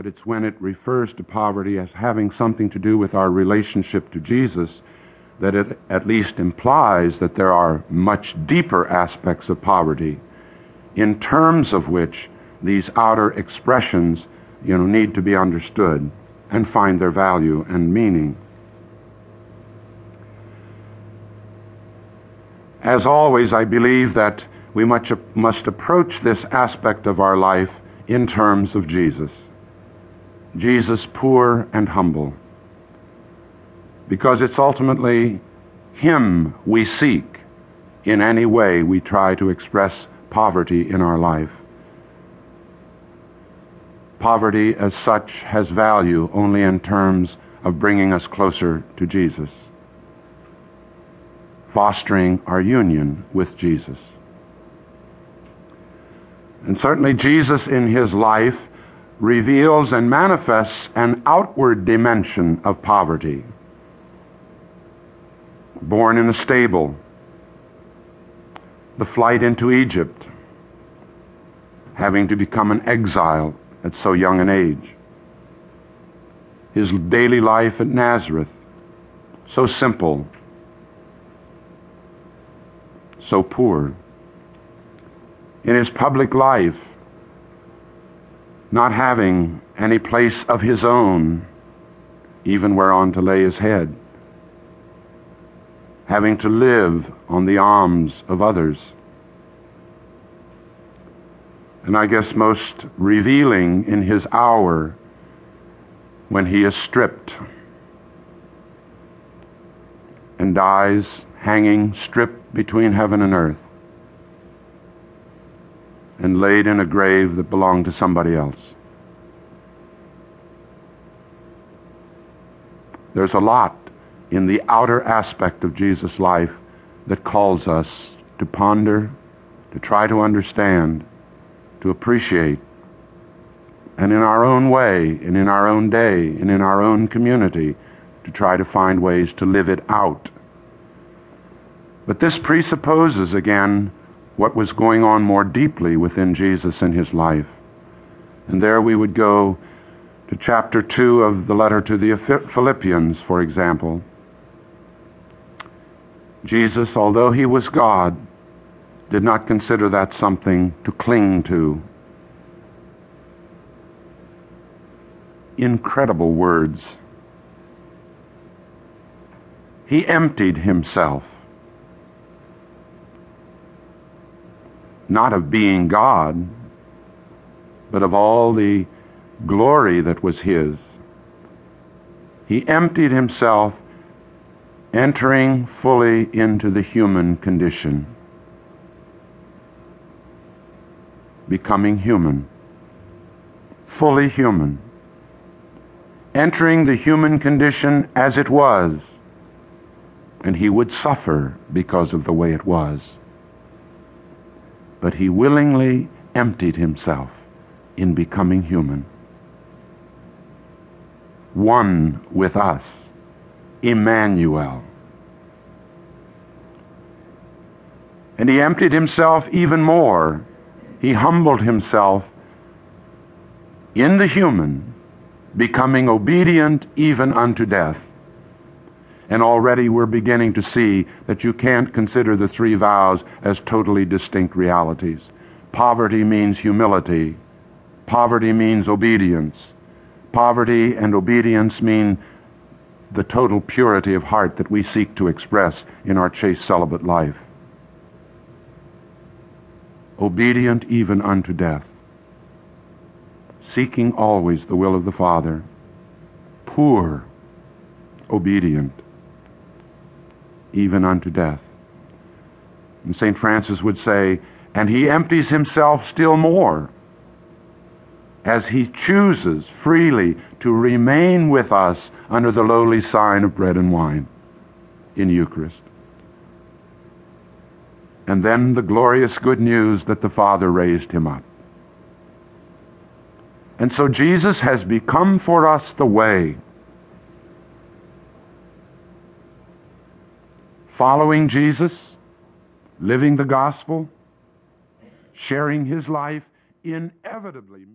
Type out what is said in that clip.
but it's when it refers to poverty as having something to do with our relationship to Jesus that it at least implies that there are much deeper aspects of poverty in terms of which these outer expressions you know need to be understood and find their value and meaning. As always, I believe that we much, must approach this aspect of our life in terms of Jesus. Jesus, poor and humble. Because it's ultimately Him we seek in any way we try to express poverty in our life. Poverty as such has value only in terms of bringing us closer to Jesus fostering our union with Jesus. And certainly, Jesus in his life reveals and manifests an outward dimension of poverty. Born in a stable, the flight into Egypt, having to become an exile at so young an age, his daily life at Nazareth, so simple. So poor. In his public life, not having any place of his own, even whereon to lay his head, having to live on the alms of others. And I guess most revealing in his hour when he is stripped and dies hanging, stripped between heaven and earth, and laid in a grave that belonged to somebody else. There's a lot in the outer aspect of Jesus' life that calls us to ponder, to try to understand, to appreciate, and in our own way, and in our own day, and in our own community, to try to find ways to live it out but this presupposes, again, what was going on more deeply within Jesus in his life. And there we would go to chapter 2 of the letter to the Philippians, for example. Jesus, although he was God, did not consider that something to cling to. Incredible words. He emptied himself. Not of being God, but of all the glory that was His. He emptied Himself, entering fully into the human condition, becoming human, fully human, entering the human condition as it was, and He would suffer because of the way it was but he willingly emptied himself in becoming human. One with us, Emmanuel. And he emptied himself even more. He humbled himself in the human, becoming obedient even unto death. And already we're beginning to see that you can't consider the three vows as totally distinct realities. Poverty means humility. Poverty means obedience. Poverty and obedience mean the total purity of heart that we seek to express in our chaste celibate life. Obedient even unto death. Seeking always the will of the Father. Poor. Obedient even unto death. And St. Francis would say, and he empties himself still more as he chooses freely to remain with us under the lowly sign of bread and wine in Eucharist. And then the glorious good news that the Father raised him up. And so Jesus has become for us the way following Jesus, living the gospel, sharing his life, inevitably